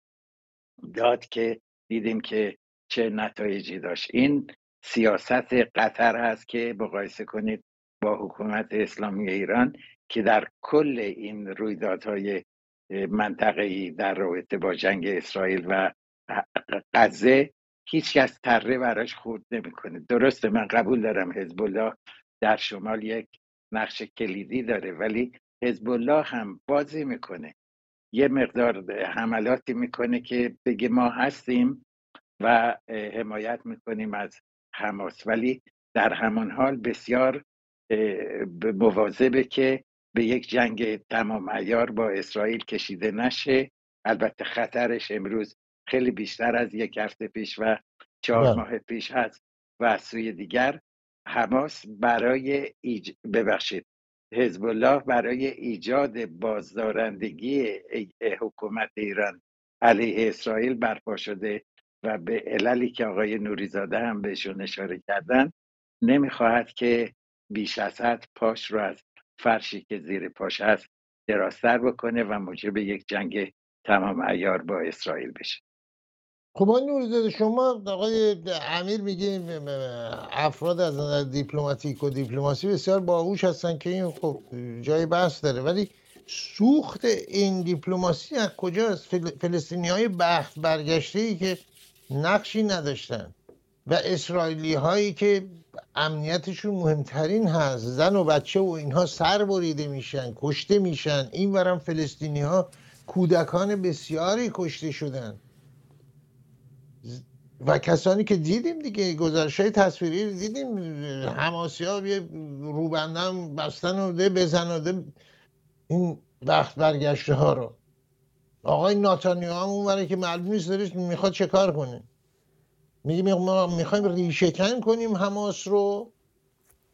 C: داد که دیدیم که چه نتایجی داشت. این سیاست قطر هست که مقایسه کنید با حکومت اسلامی ایران که در کل این رویدادهای منطقه‌ای در رابطه با جنگ اسرائیل و غزه هیچ کس تره براش خورد نمی‌کنه. درسته من قبول دارم حزب الله در شمال یک نقش کلیدی داره ولی حزب الله هم بازی می‌کنه. یه مقدار حملاتی می‌کنه که بگه ما هستیم و حمایت می‌کنیم از حماس. ولی در همان حال بسیار مواظبه که به یک جنگ تمام ایار با اسرائیل کشیده نشه. البته خطرش امروز خیلی بیشتر از یک هفته پیش و چهار بله. ماه پیش هست و از سوی دیگر حماس برای ایج... ببخشید حزب الله برای ایجاد بازدارندگی حکومت ایران علیه اسرائیل برپا شده و به عللی که آقای نوریزاده هم بهشون اشاره کردن نمی‌خواهد که بیش از حد پاش رو از فرشی که زیر پاش هست دراستر بکنه و موجب یک جنگ تمام ایار با اسرائیل بشه.
A: خب آقای نوریزاده شما آقای امیر میگه افراد از نظر دیپلماتیک و دیپلماسی بسیار باهوش هستن که این خب جای بحث داره. ولی سوخت این دیپلماسی از کجاست؟ فلسطینی های بخت برگشته ای که نقشی نداشتن و اسرائیلی هایی که امنیتشون مهمترین هست. زن و بچه و اینها سر بریده میشن کشته میشن. این ورم فلسطینی ها کودکان بسیاری کشته شدن. و کسانی که دیدیم دیگه گزارش تصویری دیدیم هماسی ها یه روبندم بستن و ده بزن و ده. این وقت برگشته ها رو. آقای ناتانیو هم اون که معلوم نیست داره می‌خواد چه کار کنه. میگه ما می‌خوایم ریشهکن کنیم حماس رو.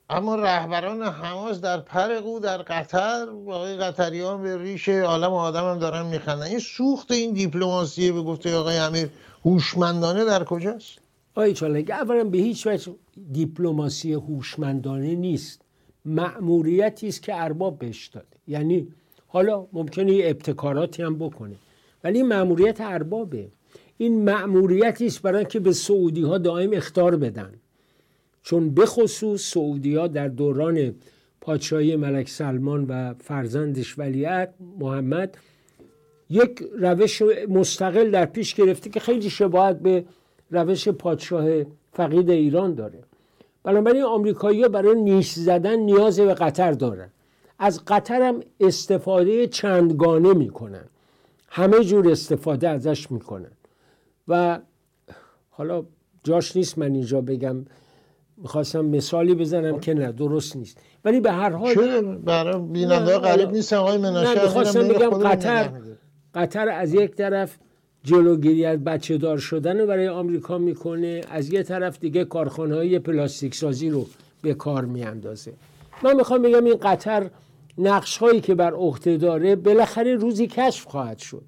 A: اما رهبران حماس در پرقو در قطر آقای قطریان به ریش عالم آدم هم دارن میخندن. این سوخت این دیپلماسی به گفته آقای امیر. هوشمندانه در کجاست؟
B: آقای چالنگ اولا به هیچ وجه دیپلماسی هوشمندانه نیست. مأموریتی است که ارباب بهش داده. یعنی حالا ممکنه ابتکاراتی هم بکنه. ولی مأموریت اربابه. این مأموریتی است برای که به سعودی ها دائم اختار بدن. چون بخصوص سعودی ها در دوران پادشاهی ملک سلمان و فرزندش ولیعت محمد یک روش مستقل در پیش گرفته که خیلی شباهت به روش پادشاه فقید ایران داره. بنابراین آمریکایی‌ها برای نیش زدن نیاز به قطر دارن. از قطر هم استفاده چندگانه می‌کنن. همه جور استفاده ازش می‌کنن. و حالا جاش نیست من اینجا بگم. می‌خواستم مثالی بزنم که نه درست نیست. ولی به هر حال
A: برای بیننده غریب نیست آقای مناشه
B: می‌خواستم بگم قطر قطر از یک طرف جلوگیری از بچه دار شدن رو برای آمریکا می‌کنه از یه طرف دیگه کارخانه های پلاستیک سازی رو به کار میاندازه. من می‌خوام بگم این قطر نقش هایی که بر عهده داره بالاخره روزی کشف خواهد شد.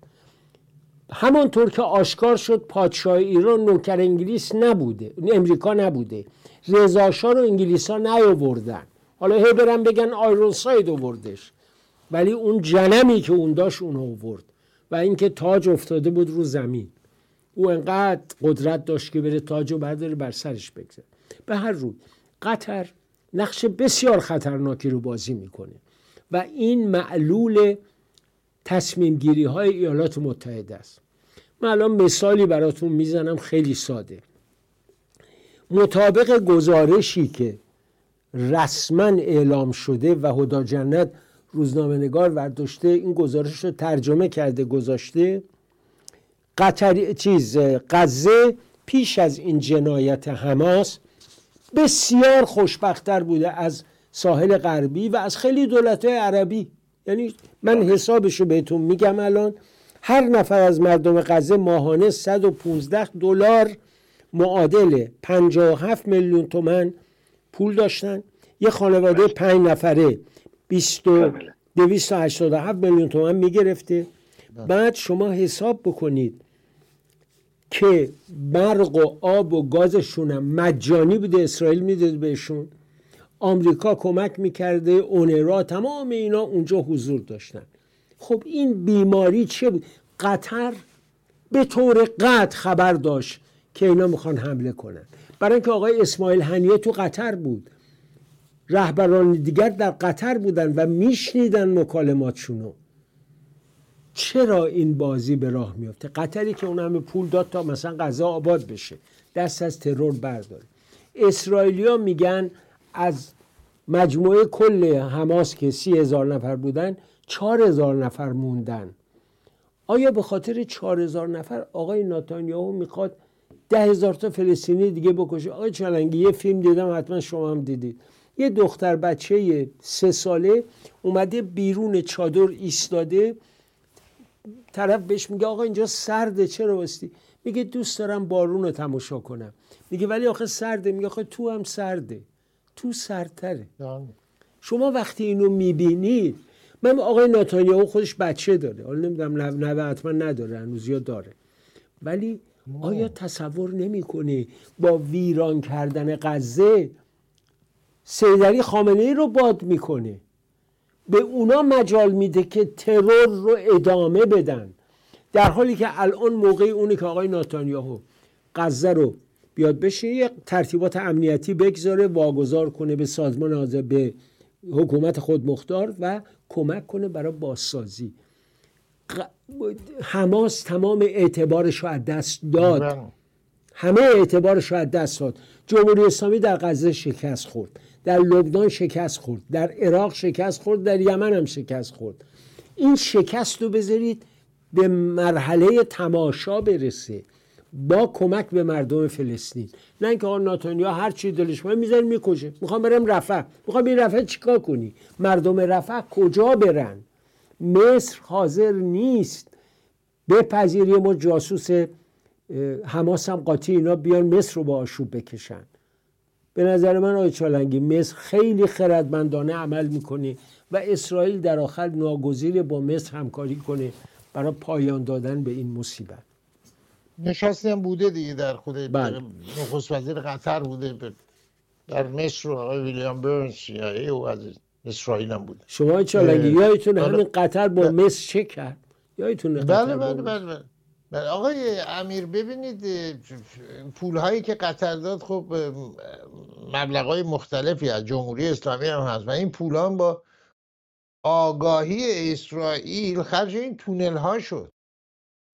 B: همانطور که آشکار شد پادشاه ایران نوکر انگلیس نبوده امریکا نبوده. رضاشاه رو انگلیس ها نیاوردن. حالا هی برن بگن آیرون ساید آوردش. ولی اون جنمی که اون داشت اون آورد. و اینکه تاج افتاده بود رو زمین. او انقدر قدرت داشت که بره تاج و برداره بر سرش بگذاره. به هر روی قطر نقش بسیار خطرناکی رو بازی می‌کنه و این معلول تصمیم گیری های ایالات متحده است. من الان مثالی براتون می‌زنم خیلی ساده. مطابق گزارشی که رسما اعلام شده و هدا جنت روزنامه نگار ورداشته این گزارش رو ترجمه کرده گذاشته. قطر چیز غزه پیش از این جنایت حماس بسیار خوشبختتر بوده از ساحل غربی و از خیلی دولت عربی. یعنی من حسابش رو بهتون میگم الان هر نفر از مردم غزه ماهانه 115 دلار معادل 57 میلیون تومن پول داشتن. یه خانواده بله. پنج نفره 287 میلیون تومن می‌گرفته. بله. بعد شما حساب بکنید که برق و آب و گازشون هم مجانی بوده اسرائیل می‌داد بهشون. آمریکا کمک می‌کرده اونرا تمام اینا اونجا حضور داشتن. خب این بیماری چه بود؟ قطر به طور قطع خبر داشت که اینا می‌خوان حمله کنن. برای اینکه آقای اسماعیل هنیه تو قطر بود. رهبران دیگر در قطر بودن و میشنیدن مکالماتشونو چرا این بازی به راه میفته قطری که اون همه پول داد تا مثلا غذا آباد بشه دست از ترور برداره. اسرائیلیا میگن از مجموعه کل حماس که سی هزار نفر بودن چهار هزار نفر موندن. آیا به خاطر چهار هزار نفر آقای ناتانیاهو می‌خواد ده هزار تا فلسطینی دیگه بکشه؟ آقای چلنگی یه فیلم دیدم حتما شما هم دیدید. یه دختر بچه سه ساله اومده بیرون چادر ایستاده. طرف بهش میگه آقا اینجا سرده چرا باستی میگه دوست دارم بارون رو تماشا کنم. میگه ولی آخه سرده. میگه آخه تو هم سرده. تو سردتره. شما وقتی اینو می‌بینید من آقای ناتانیاهو خودش بچه داره. حالا نمی‌دونم نوه حتما نداره. هنوز یا داره. ولی آیا تصور نمی‌کنه با ویران کردن غزه سیدری خامنه ای رو باد می‌کنه. به اونا مجال میده که ترور رو ادامه بدن. در حالی که الان موقع اونی که آقای ناتانیاهو غزه رو بیاد بشه یه ترتیبات امنیتی بگذاره واگذار کنه به سازمان آزاد به حکومت خود مختار و کمک کنه برای بازسازی. حماس تمام اعتبارش رو از دست داد. بله. همه اعتبارش رو از دست داد. جمهوری اسلامی در غزه شکست خورد. در لبنان شکست خورد در عراق شکست خورد در یمن هم شکست خورد. این شکست رو بذارید به مرحله تماشا برسه. با کمک به مردم فلسطین. نه اینکه آقا ناتانیا هر چی دلش میاد می‌ذاره می‌کشه. می‌خوام برم رفح می‌خوام این رفح چیکار کنی؟ مردم رفح کجا برن؟ مصر حاضر نیست. بپذیری ما جاسوس حماس هم قاطی اینا بیان مصر رو با آشوب بکشن. به نظر من آقای چالنگی مصر خیلی خردمندانه عمل می‌کنه و اسرائیل در آخر ناگزیر با مصر همکاری کنه برای پایان دادن به این مصیبت.
A: نشستی هم بوده دیگه در خود بله. نخست وزیر قطر بوده در مصر و آقای ویلیام برنس یا او از اسرائیل هم بوده.
B: شما چالنگی یایتون همین قطر با مصر چه کرد؟ یایتون
A: بله بله بله, بله. بله آقای امیر ببینید پول هایی که قطر داد خب مبلغ های مختلفی از جمهوری اسلامی هم هست و این پول با آگاهی اسرائیل خرج این تونل ها شد.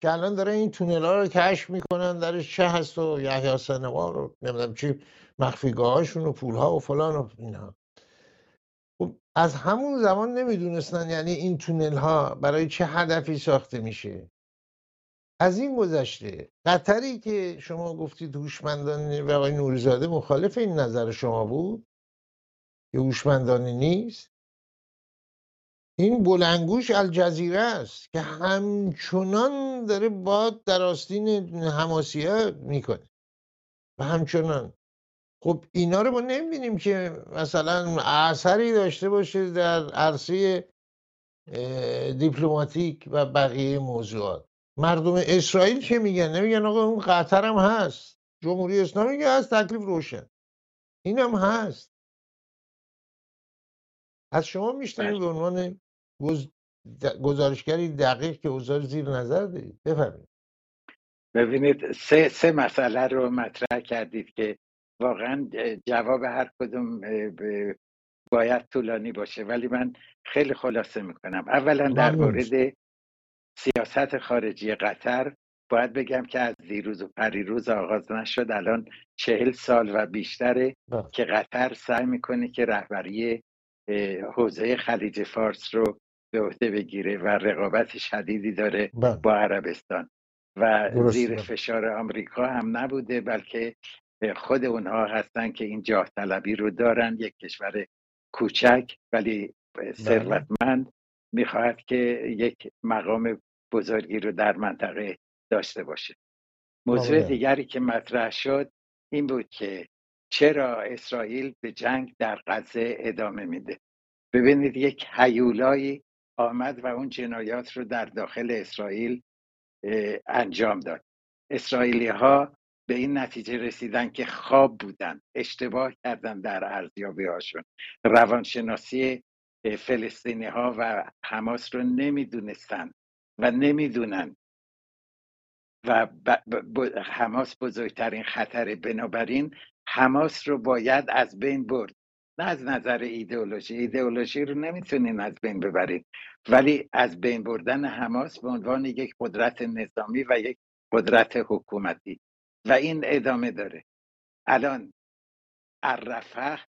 A: که الان داره این تونل ها رو کشف می‌کنن درش چه هست و یحیی سنوار رو نمی‌دونم چی مخفیگاه هاشون و پول ها و فلان و اینها. خب از همون زمان نمی‌دونستن یعنی این تونل ها برای چه هدفی ساخته میشه. از این گذشته. قطری که شما گفتید هوشمندانه و آقای نوریزاده مخالف این نظر شما بود؟ که هوشمندانه نیست؟ این بلنگوش الجزیره است که همچنان داره باد در آستین هماسیه می‌کنه. و همچنان. خب اینا رو ما نمی‌بینیم که مثلا اثری داشته باشه در عرصه دیپلماتیک و بقیه موضوعات. مردم اسرائیل چه میگن؟ نمیگن آقا اون قطر هم هست. جمهوری اسلامی میگه هست تکلیف روشن. این هم هست. از شما میشتیم به. عنوان گزارشگری دقیق که اوضاع زیر نظر دارید. بفرمایید.
C: ببینید سه, سه مسئله رو مطرح کردید که واقعا جواب هر کدوم باید طولانی باشه. ولی من خیلی خلاصه می‌کنم. اولا در مورد سیاست خارجی قطر باید بگم که از دیروز و پریروز آغاز نشد الان چهل سال و بیشتره
A: بله.
C: که قطر سعی می‌کنه که رهبری حوزه خلیج فارس رو به عهده بگیره و رقابت شدیدی داره
A: بله.
C: با عربستان و
A: درسته.
C: زیر فشار آمریکا هم نبوده بلکه خود اونها هستن که این جاه طلبی رو دارن یک کشور کوچک ولی ثروتمند می‌خواهد که یک مقام بزرگی رو در منطقه داشته باشه. موضوع
A: بله.
C: دیگری که مطرح شد این بود که چرا اسرائیل به جنگ در غزه ادامه میده. ببینید یک هیولایی آمد و اون جنایات رو در داخل اسرائیل انجام داد. اسرائیلی ها به این نتیجه رسیدن که خواب بودن اشتباه کردن در ارزیابی هاشون روانشناسی فلسطینی ها و حماس رو نمی‌دونستن و نمی‌دونن. و حماس بزرگترین خطره. بنابراین حماس رو باید از بین برد. نه از نظر ایدئولوژی. ایدئولوژی رو نمی‌تونین از بین ببرید. ولی از بین بردن حماس به عنوان یک قدرت نظامی و یک قدرت حکومتی. و این ادامه داره. الان الرفح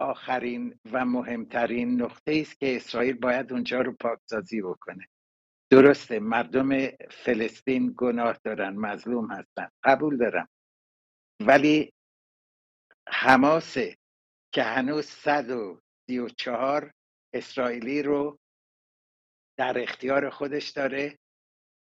C: آخرین و مهمترین نقطه است که اسرائیل باید اونجا رو پاکسازی بکنه. درسته مردم فلسطین گناه دارن مظلوم هستن قبول دارم. ولی حماسه که هنوز 134 اسرائیلی رو در اختیار خودش داره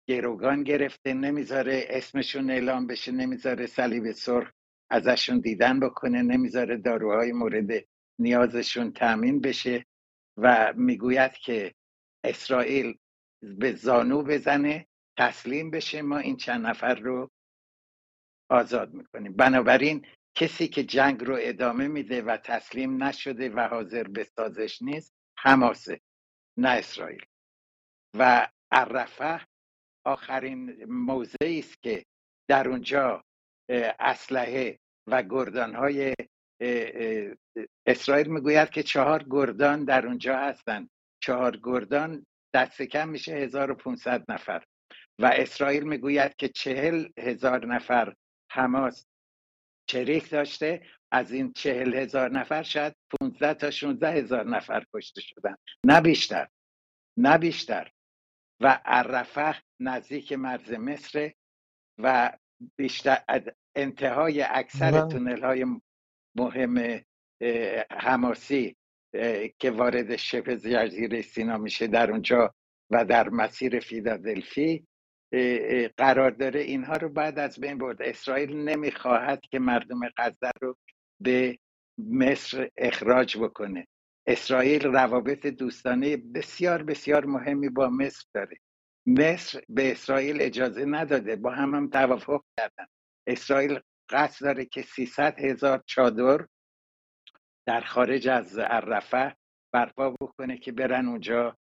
C: گروگان گرفته نمی‌ذاره اسمشون اعلام بشه نمی‌ذاره صلیب سرخ ازشون دیدن بکنه نمی‌ذاره داروهای مورد نیازشون تامین بشه و می‌گوید که اسرائیل به زانو بزنه تسلیم بشه ما این چند نفر رو آزاد می‌کنیم. بنابراین کسی که جنگ رو ادامه میده و تسلیم نشده و حاضر به سازش نیست حماسه نه اسرائیل. و الرفح آخرین موضعی است که در اونجا اسلحه و گردانهای اسرائیل می‌گوید که چهار گردان در اونجا هستند. چهار گردان دست کم میشه 1500 نفر. و اسرائیل می‌گوید که چهل هزار نفر حماس شریک داشته از این چهل هزار نفر شاید 15 تا 16 هزار نفر کشته شدن. نه بیشتر نه بیشتر. و الرفح نزدیک مرز مصر و بیشتر انتهای اکثر تونل های مهم حماسی. که وارد شبه جزیره سینا میشه در اونجا و در مسیر فیلادلفی. قرار داره اینها رو بعد از بین برد. اسرائیل نمی‌خواهد که مردم غزه رو به مصر اخراج بکنه. اسرائیل روابط دوستانه بسیار بسیار مهمی با مصر داره. مصر به اسرائیل اجازه نداده. با هم هم توافق کردن. اسرائیل قصد داره که 300 هزار چادر در خارج از الرفح برپا بکنه که برن اونجا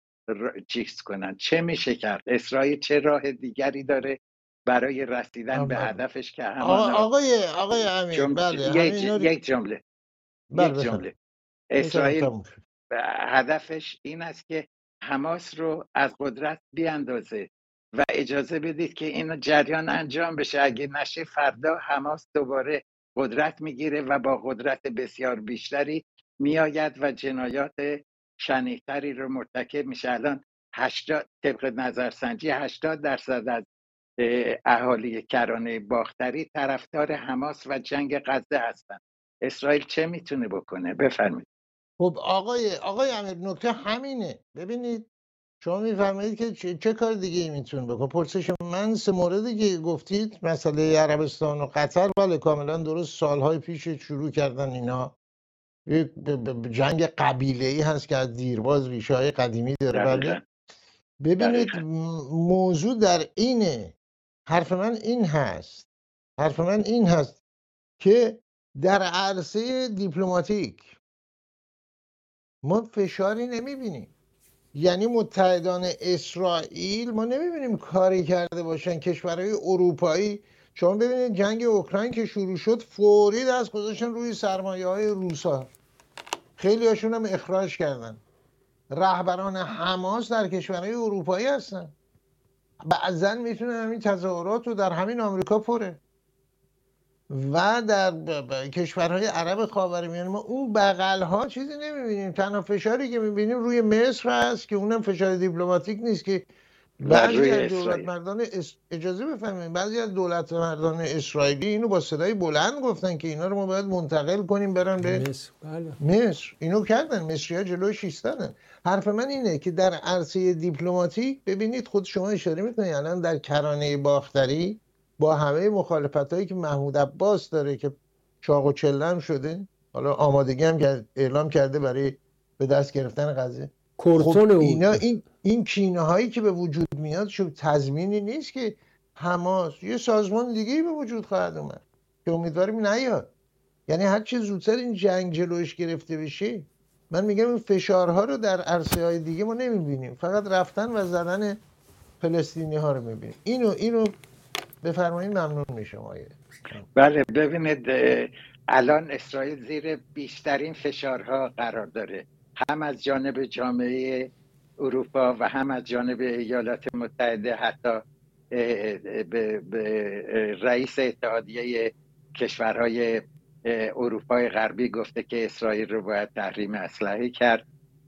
C: چیز کنن. چه میشه کرد؟ اسرائیل چه راه دیگری داره برای رسیدن به هدفش که همان
A: آقای آقای
C: جمله-
A: بله
C: یک
A: رو-
C: یک جمله.
A: بله،
C: یک. جمله. اسرائیل. هدفش این است که حماس رو از قدرت بیاندازه و اجازه بدید که این جریان انجام بشه. اگه نشه فردا حماس دوباره قدرت می‌گیره و با قدرت بسیار بیشتری میآید و جنایات شنیعتری رو مرتکب میشه. الان 80 طبق نظرسنجی 80 درصد از اه، اهالی کرانه باختری طرفدار حماس و جنگ غزه هستند. اسرائیل چه می‌تونه بکنه؟ بفرمایید.
A: خب آقای آقای امیر نکته همینه. ببینید شما میفرمایید که چه, چه کار دیگه ای می‌تونه بکنه؟ پرسش من سه موردی که گفتید مسئله عربستان و قطر بله کاملا درست سالهای پیش شروع کردن اینا. یک جنگ قبیله ای هست که از دیرباز ریشه های قدیمی داره بله. ببینید موضوع در اینه حرف من این هست حرف من این هست که در عرصه دیپلماتیک ما فشاری نمی‌بینیم. یعنی متحدان اسرائیل ما نمی‌بینیم کاری کرده باشن کشورهای اروپایی. شما ببینید جنگ اوکراین که شروع شد فوری دست گذاشتن روی سرمایه های روسا خیلی هاشون هم اخراج کردن. رهبران حماس در کشورهای اروپایی هستن. بعضا می‌تونه همین تظاهرات رو در همین آمریکا پره. و در کشورهای عرب خاورمیانه ما اون بغل ها چیزی نمی‌بینیم. تنها فشاری که می‌بینیم روی مصر هست که اونم فشار دیپلماتیک نیست که بعضی از دولت مردان اجازه بفهمید بعضی از دولت مردان اسرائیلی اینو با صدای بلند گفتن که اینا رو ما باید منتقل کنیم برن به مصر. بله. مصر. اینو کردن. مصری ها جلوش ایستادن حرف من اینه که در عرصه دیپلماتیک ببینید خود شما اشاره می‌کنید. الان در کرانه باختری با همه مخالفت هایی که محمود عباس داره که چاق و چلم شده حالا آمادگی هم اعلام کرده برای به دست گرفتن غزه خب اینا این این کینه هایی که به وجود میاد شو تضمینی نیست که حماس یه سازمان دیگه به وجود خواهد اومد که امیدواریم نیاد. یعنی هر چه زودتر این جنگ جلوش گرفته بشه من میگم این فشارها رو در عرصه های دیگه ما نمی‌بینیم. فقط رفتن و زدن فلسطینی ها رو می‌بینیم. اینو اینو بفرمایید ممنون میشم آیه
C: بله ببینید الان اسرائیل زیر بیشترین فشارها قرار داره. هم از جانب جامعه اروپا و هم از جانب ایالات متحده حتی به رئیس اتحادیه کشورهای اروپای غربی گفته که اسرائیل رو باید تحریم اسلحه کرد.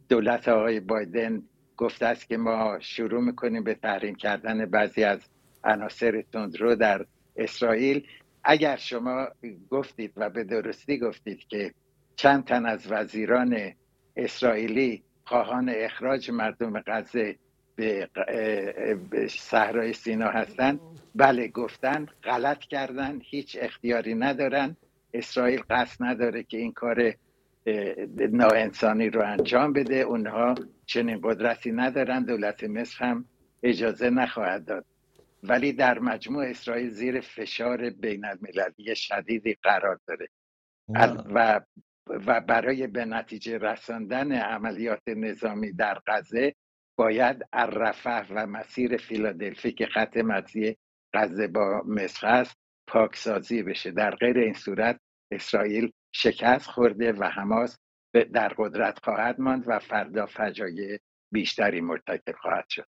C: دولت آقای بایدن گفته است که ما شروع می‌کنیم به تحریم کردن بعضی از عناصر تندرو در اسرائیل. اگر شما گفتید و به درستی گفتید که چند تن از وزیران اسرائیلی خواهان اخراج مردم غزه به صحرای سینا هستند بله گفتن غلط کردن هیچ اختیاری ندارن. اسرائیل قصد نداره که این کار ناانسانی رو انجام بده. اونها چنین قدرتی ندارن. دولت مصر هم اجازه نخواهد داد. ولی در مجموع اسرائیل زیر فشار بین المللی شدیدی قرار داره. و و برای به نتیجه رساندن عملیات نظامی در غزه باید الرفح و مسیر فیلادلفی که خط مرزی غزه با مصر است پاکسازی بشه. در غیر این صورت اسرائیل شکست خورده و حماس در قدرت خواهد ماند و فردا فجایع بیشتری مرتکب خواهد شد.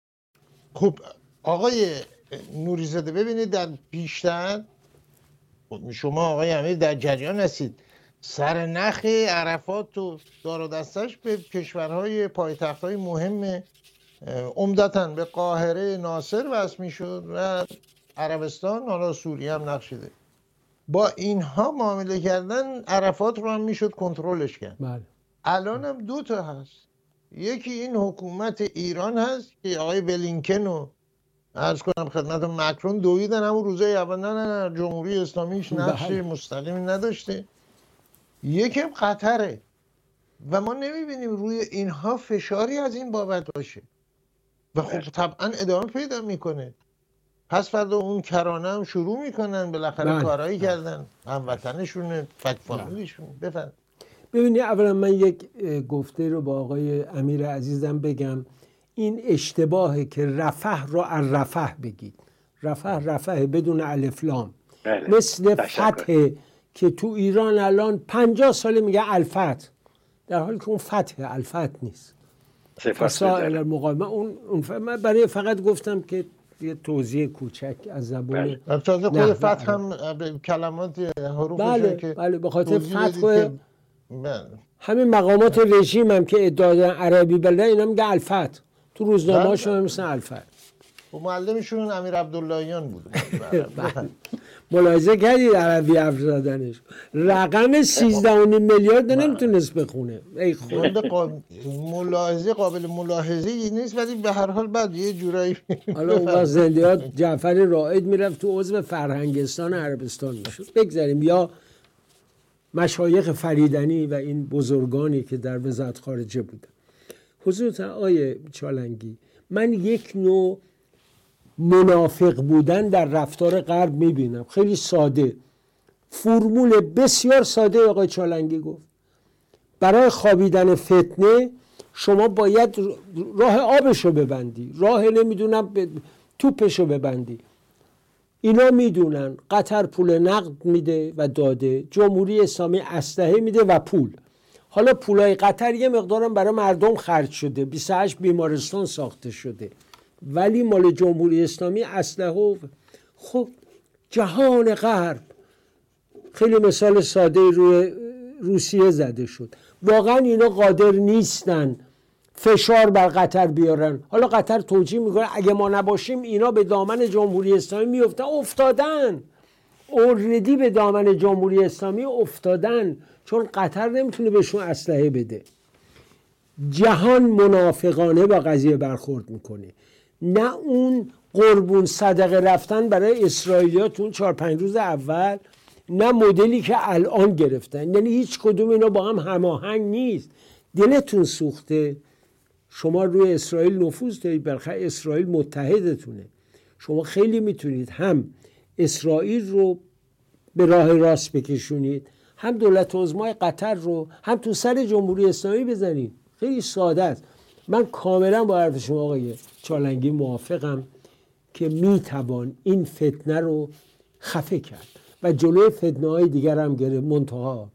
A: خب آقای نوریزاده ببینید در بیشتر شما آقای امیر در جریان هستید سر نخ عرفات و دار و دستش به کشورهای پایتخت های مهم عمدتا به قاهره ناصر وصل می‌شد و عربستان حالا سوریه هم نقشیده با اینها معامله کردن عرفات رو هم می‌شد کنترلش کرد بله. الان هم دو تا هست یکی این حکومت ایران هست که آقای بلینکن و ارز کنم خدمت مکرون دویدن همون روزای اول. نه نه نه جمهوری اسلامیش بله. نقش مستقیمی نداشته. یکم خطره. و ما نمی‌بینیم روی اینها فشاری از این بابت باشه. و خب. طبعا ادامه پیدا می‌کنه. پس فردا اون کرانه هم شروع می‌کنن. بالاخره بله. کارهایی بله. کردن. هموطنشونه فک فامیلیشون بفرم
B: ببینید اولا من یک گفته رو با آقای امیر عزیزم بگم. این اشتباهه که رفح رو از رفح بگید. رفح رفح بدون الفلام بله. مثل فتح که تو ایران الان پنجاه ساله میگه الفت. در حالی که اون فتح الفت نیست. فسائل المقامه اون, اون برای فقط گفتم که یه توضیح کوچک از زبان
A: بله. تازه خود فتح هم کلمات حروف
B: بله که بله به خاطر فتح بله. همین مقامات رژیم هم که ادعا عربی بلده اینا میگه الفت. تو روزنامه بله. هاشون مثل الفت
A: و خب معلمشون امیر عبداللهیان بود. (laughs)
B: ملاحظه کردید عربی حرف زدنش. رقم 13 میلیارد نمی‌تونست بخونه. ای
A: خود ملاحظه قابل ملاحظه نیست ولی به هر حال بعد یه جورایی (laughs)
B: حالا اون وقت زندیات جعفر رائد می‌رفت تو عضو فرهنگستان عربستان می‌شد. بگذاریم یا مشایخ فریدنی و این بزرگانی که در وزارت خارجه بودن. حضورت آیه چالنگی. من یک نوع منافق بودن در رفتار غرب می‌بینم. خیلی ساده. فرمول بسیار ساده آقای چالنگی گفت. برای خوابیدن فتنه شما باید راه آبش رو ببندی. راه نمی‌دونم توپش رو ببندی. اینا می‌دونن. قطر پول نقد میده و داده. جمهوری اسلامی اسلحه میده و پول. حالا پولای قطر یه مقدارم برای مردم خرج شده. 28 بیمارستان ساخته شده. ولی مال جمهوری اسلامی اسلحه خب جهان غرب خیلی مثال ساده روی روسیه زده شد. واقعا اینا قادر نیستن فشار بر قطر بیارن. حالا قطر توجیه می‌کنه اگه ما نباشیم اینا به دامن جمهوری اسلامی میفتن افتادن. اوردی به دامن جمهوری اسلامی افتادن چون قطر نمی‌تونه بهشون اسلحه بده. جهان منافقانه با قضیه برخورد می‌کنه. نه اون قربون صدقه رفتن برای اسرائیلیا تو اون چهار پنج روز اول نه مدلی که الان گرفتن. یعنی هیچ کدوم اینا با هم هماهنگ نیست. دلتون سوخته. شما روی اسرائیل نفوذ دارید برخی اسرائیل متحدتونه. شما خیلی می‌تونید هم اسرائیل رو به راه راست بکشونید. هم دولت عظمای قطر رو هم تو سر جمهوری اسلامی بزنید. خیلی ساده است. من کاملا با حرف شما آقای چالنگی موافقم که می‌توان این فتنه رو خفه کرد. و جلوی فتنه های دیگر هم گرفت. منتها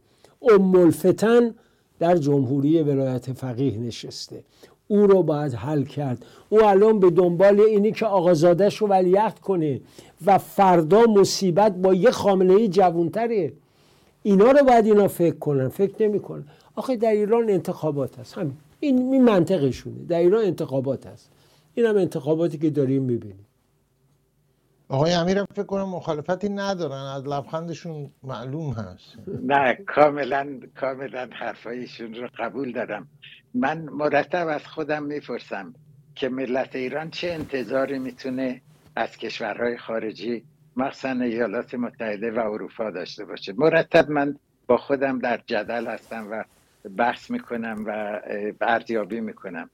B: ام الفتن در جمهوری ولایت فقیه نشسته. او رو باید حل کرد. او الان به دنبال اینی که آقازادش رو ولیعت کنه و فردا مصیبت با یه خامنه جوانتره. اینا رو باید اینا فکر کنن. فکر نمی‌کنن. آخه در ایران انتخابات هست. همین. این, این منطقشونه. در ایران انتخابات هست. این هم انتخاباتی که داریم می‌بینیم.
A: آقای امیر فکر کنم مخالفتی ندارن. از لبخندشون معلوم هست.
C: نه کاملا کاملا حرفایشون رو قبول دارم. من مرتب از خودم می‌پرسم که ملت ایران چه انتظاری می‌تونه از کشورهای خارجی مخصوصا ایالات متحده و اروپا داشته باشه. مرتب من با خودم در جدل هستم و بحث می‌کنم و بردیابی می‌کنم.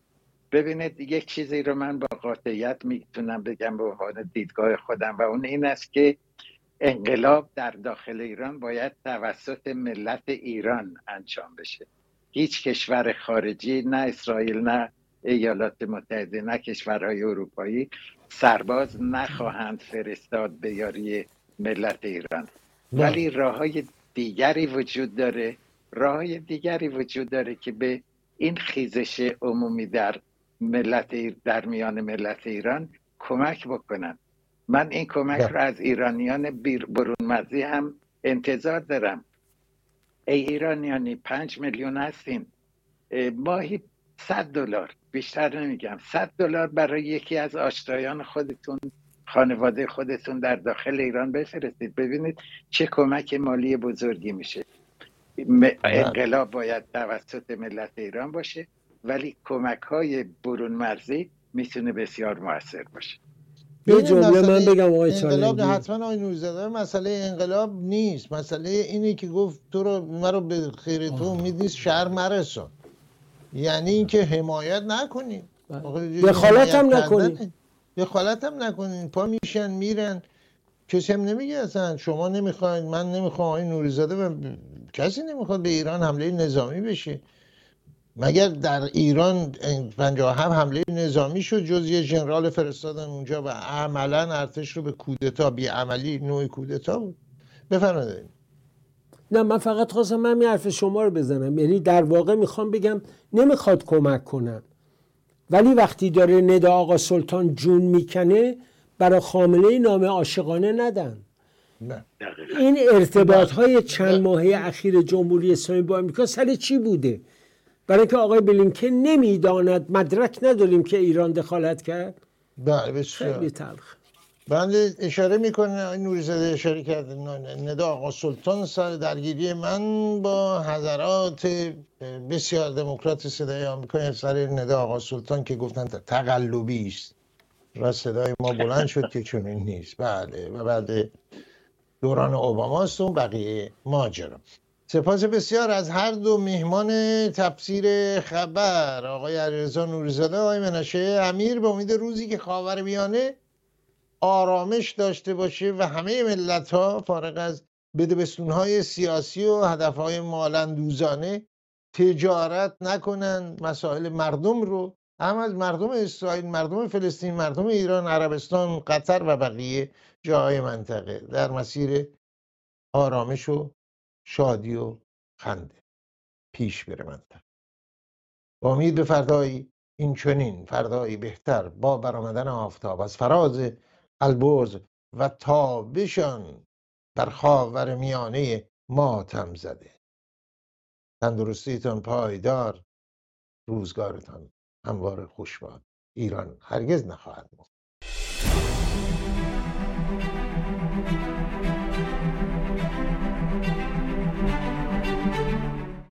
C: ببینید یک چیزی رو من با قاطعیت می‌تونم بگم به عنوان دیدگاه خودم و اون این است که انقلاب در داخل ایران باید توسط ملت ایران انجام بشه. هیچ کشور خارجی نه اسرائیل نه ایالات متحده نه کشورهای اروپایی سرباز نخواهند فرستاد به یاری ملت ایران. ولی راه های دیگری وجود داره. راه های دیگری وجود داره که به این خیزش عمومی در ملت در میان ملت ایران کمک بکنن. من این کمک رو از ایرانیان برون مرزی هم انتظار دارم. ای ایرانیانی پنج میلیون هستین. ماهی صد دلار. بیشتر نمیگم. صد دلار برای یکی از آشنایان خودتون خانواده خودتون در داخل ایران بفرستید. ببینید چه کمک مالی بزرگی میشه. انقلاب باید توسط ملت ایران باشه ولی کمک های برون مرزی می‌تونه بسیار موثر باشه.
B: یه جمله من بگم آقای انقلاب
A: حتما آقای نورزاده مسئله انقلاب نیست. مسئله اینه که گفت تو رو مرا به خیر تو امید نیست شهر مرسان یعنی اینکه حمایت نکنین.
B: بله. دخالت هم نکنین.
A: دخالت هم نکنین. پا میشن میرن. کسی هم نمیگه اصلا. شما نمی‌خواین من نمی‌خوام آقای نوریزاده و کسی نمی‌خواد به ایران حمله نظامی بشه. مگر در ایران هم حمله نظامی شد جز یه جنرال فرستادن اونجا و عملا ارتش رو به کودتا بی عملی نوع کودتا بود؟ بفرمایید.
B: نه من فقط خواستم من حرف شما رو بزنم. یعنی در واقع می‌خوام بگم نمی‌خواد کمک کنم ولی وقتی داره ندا آقا سلطان جون می‌کنه برای خامنه نام عاشقانه ندن.
A: نه.
B: این ارتباط های چند ماهه اخیر جمهوری اسلامی با امریکا سر چی بوده؟ برای اینکه آقای بلینکن نمی‌داند مدرک نداریم که ایران دخالت کرد.
A: بله بسیار.
B: خیلی تلخ.
A: بنده اشاره می‌کنه نوری زده اشاره کرده ندا آقا سلطان سال درگیری من با حضرات بسیار دموکرات صدای آمریکا سر ندا آقا سلطان که گفتن تقلبی است. و صدای ما بلند شد که چنین نیست. بله و بعد دوران اوباماست و بقیه ماجرا. سپاس بسیار از هر دو میهمان تفسیر خبر آقای علیرضا نوریزاده آقای منشه امیر به امید روزی که خاور میانه آرامش داشته باشه و همه ملت ها فارغ از بدبستون های سیاسی و هدف های مالندوزانه تجارت نکنن مسائل مردم رو هم از مردم اسرائیل مردم فلسطین مردم ایران عربستان قطر و بقیه جاهای منطقه در مسیر آرامش و شادی و خنده پیش برمند با امید به فردایی این چنین فردایی بهتر با برآمدن آفتاب از فراز البرز و تابشان بر خاور میانه ماتم زده. تندرستیتان پایدار روزگارتان هموار خوش باد ایران هرگز نخواهد مرد.